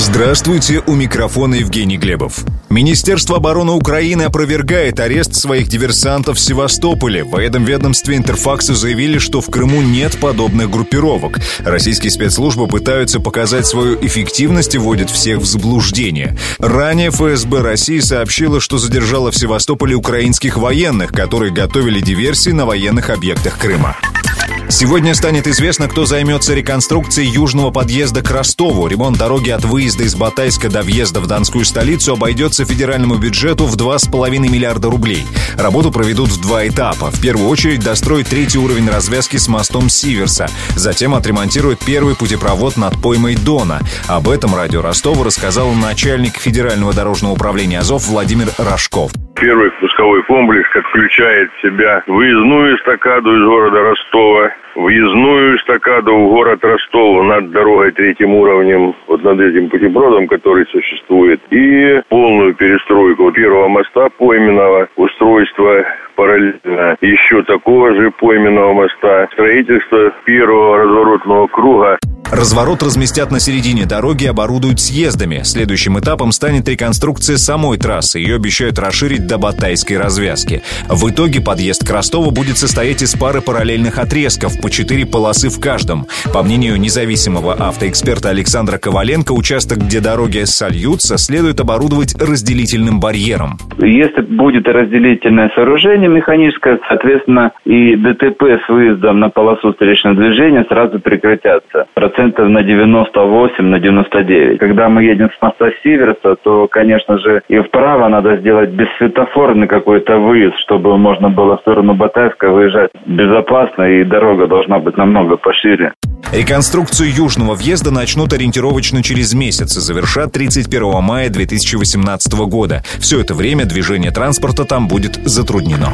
Здравствуйте, у микрофона Евгений Глебов. Министерство обороны Украины опровергает арест своих диверсантов в Севастополе. В этом ведомстве Интерфаксу заявили, что в Крыму нет подобных группировок. Российские спецслужбы пытаются показать свою эффективность и вводят всех в заблуждение. Ранее ФСБ России сообщила, что задержала в Севастополе украинских военных, которые готовили диверсии на военных объектах Крыма. Сегодня станет известно, кто займется реконструкцией южного подъезда к Ростову. Ремонт дороги от выезда из Батайска до въезда в Донскую столицу обойдется федеральному бюджету в 2,5 миллиарда рублей. Работу проведут в два этапа. В первую очередь достроят третий уровень развязки с мостом Сиверса. Затем отремонтируют первый путепровод над поймой Дона. Об этом радио Ростова рассказал начальник Федерального дорожного управления АЗОВ Владимир Рожков. Первый пусковой комплекс включает в себя выездную эстакаду из города Ростова, въездную эстакаду в город Ростов над дорогой третьим уровнем, вот над этим путепроводом, который существует, и полную перестройку первого моста пойменного, устройства параллельно еще такого же пойменного моста, строительство первого разворотного круга Разворот разместят на середине дороги и оборудуют съездами. Следующим этапом станет реконструкция самой трассы. Ее обещают расширить до Батайской развязки. В итоге подъезд к Ростову будет состоять из пары параллельных отрезков, по четыре полосы в каждом. По мнению независимого автоэксперта Александра Коваленко, участок, где дороги сольются, следует оборудовать разделительным барьером. Если будет разделительное сооружение механическое, соответственно, и ДТП с выездом на полосу встречного движения сразу прекратятся. Процесс процентов на 98, на 99. Когда мы едем с моста Сиверса, то, конечно же, и вправо надо сделать бессветофорный какой-то выезд, чтобы можно было в сторону Батайска выезжать безопасно, и дорога должна быть намного пошире. Реконструкцию южного въезда начнут ориентировочно через месяц и завершат 31 мая 2018 года. Все это время движение транспорта там будет затруднено.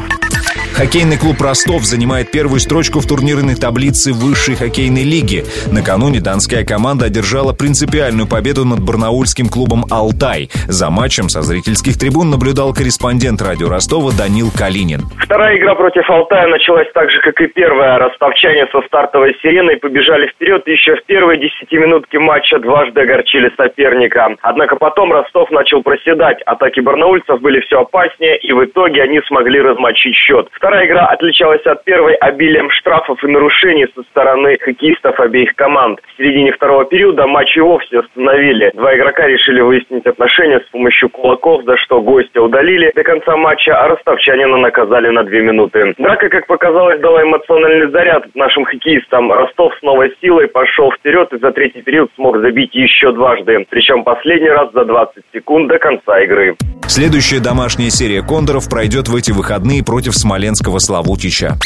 Хоккейный клуб «Ростов» занимает первую строчку в турнирной таблице высшей хоккейной лиги. Накануне донская команда одержала принципиальную победу над барнаульским клубом «Алтай». За матчем со зрительских трибун наблюдал корреспондент радио Ростова Данил Калинин. Вторая игра против «Алтая» началась так же, как и первая. Ростовчане со стартовой сиреной побежали вперед еще в первой десятиминутке матча дважды огорчили соперника. Однако потом Ростов начал проседать. Атаки барнаульцев были все опаснее, и в итоге они смогли размочить счет. Вторая игра отличалась от первой обилием штрафов и нарушений со стороны хоккеистов обеих команд. В середине второго периода матч и вовсе остановили. Два игрока решили выяснить отношения с помощью кулаков, за что гостя удалили до конца матча, а ростовчанина наказали на две минуты. Драка, как показалось, дала эмоциональный заряд нашим хоккеистам. Ростов с новой силой пошел вперед и за третий период смог забить еще дважды. Причем последний раз за 20 секунд до конца игры. Следующая домашняя серия «Кондоров» пройдет в эти выходные против Смоленского Славутича.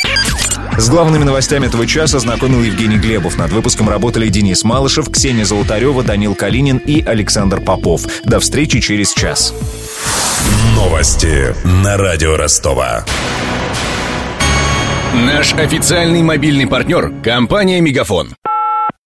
С главными новостями этого часа знакомил Евгений Глебов. Над выпуском работали Денис Малышев, Ксения Золотарева, Данил Калинин и Александр Попов. До встречи через час. Новости на радио Ростова. Наш официальный мобильный партнер – компания «Мегафон».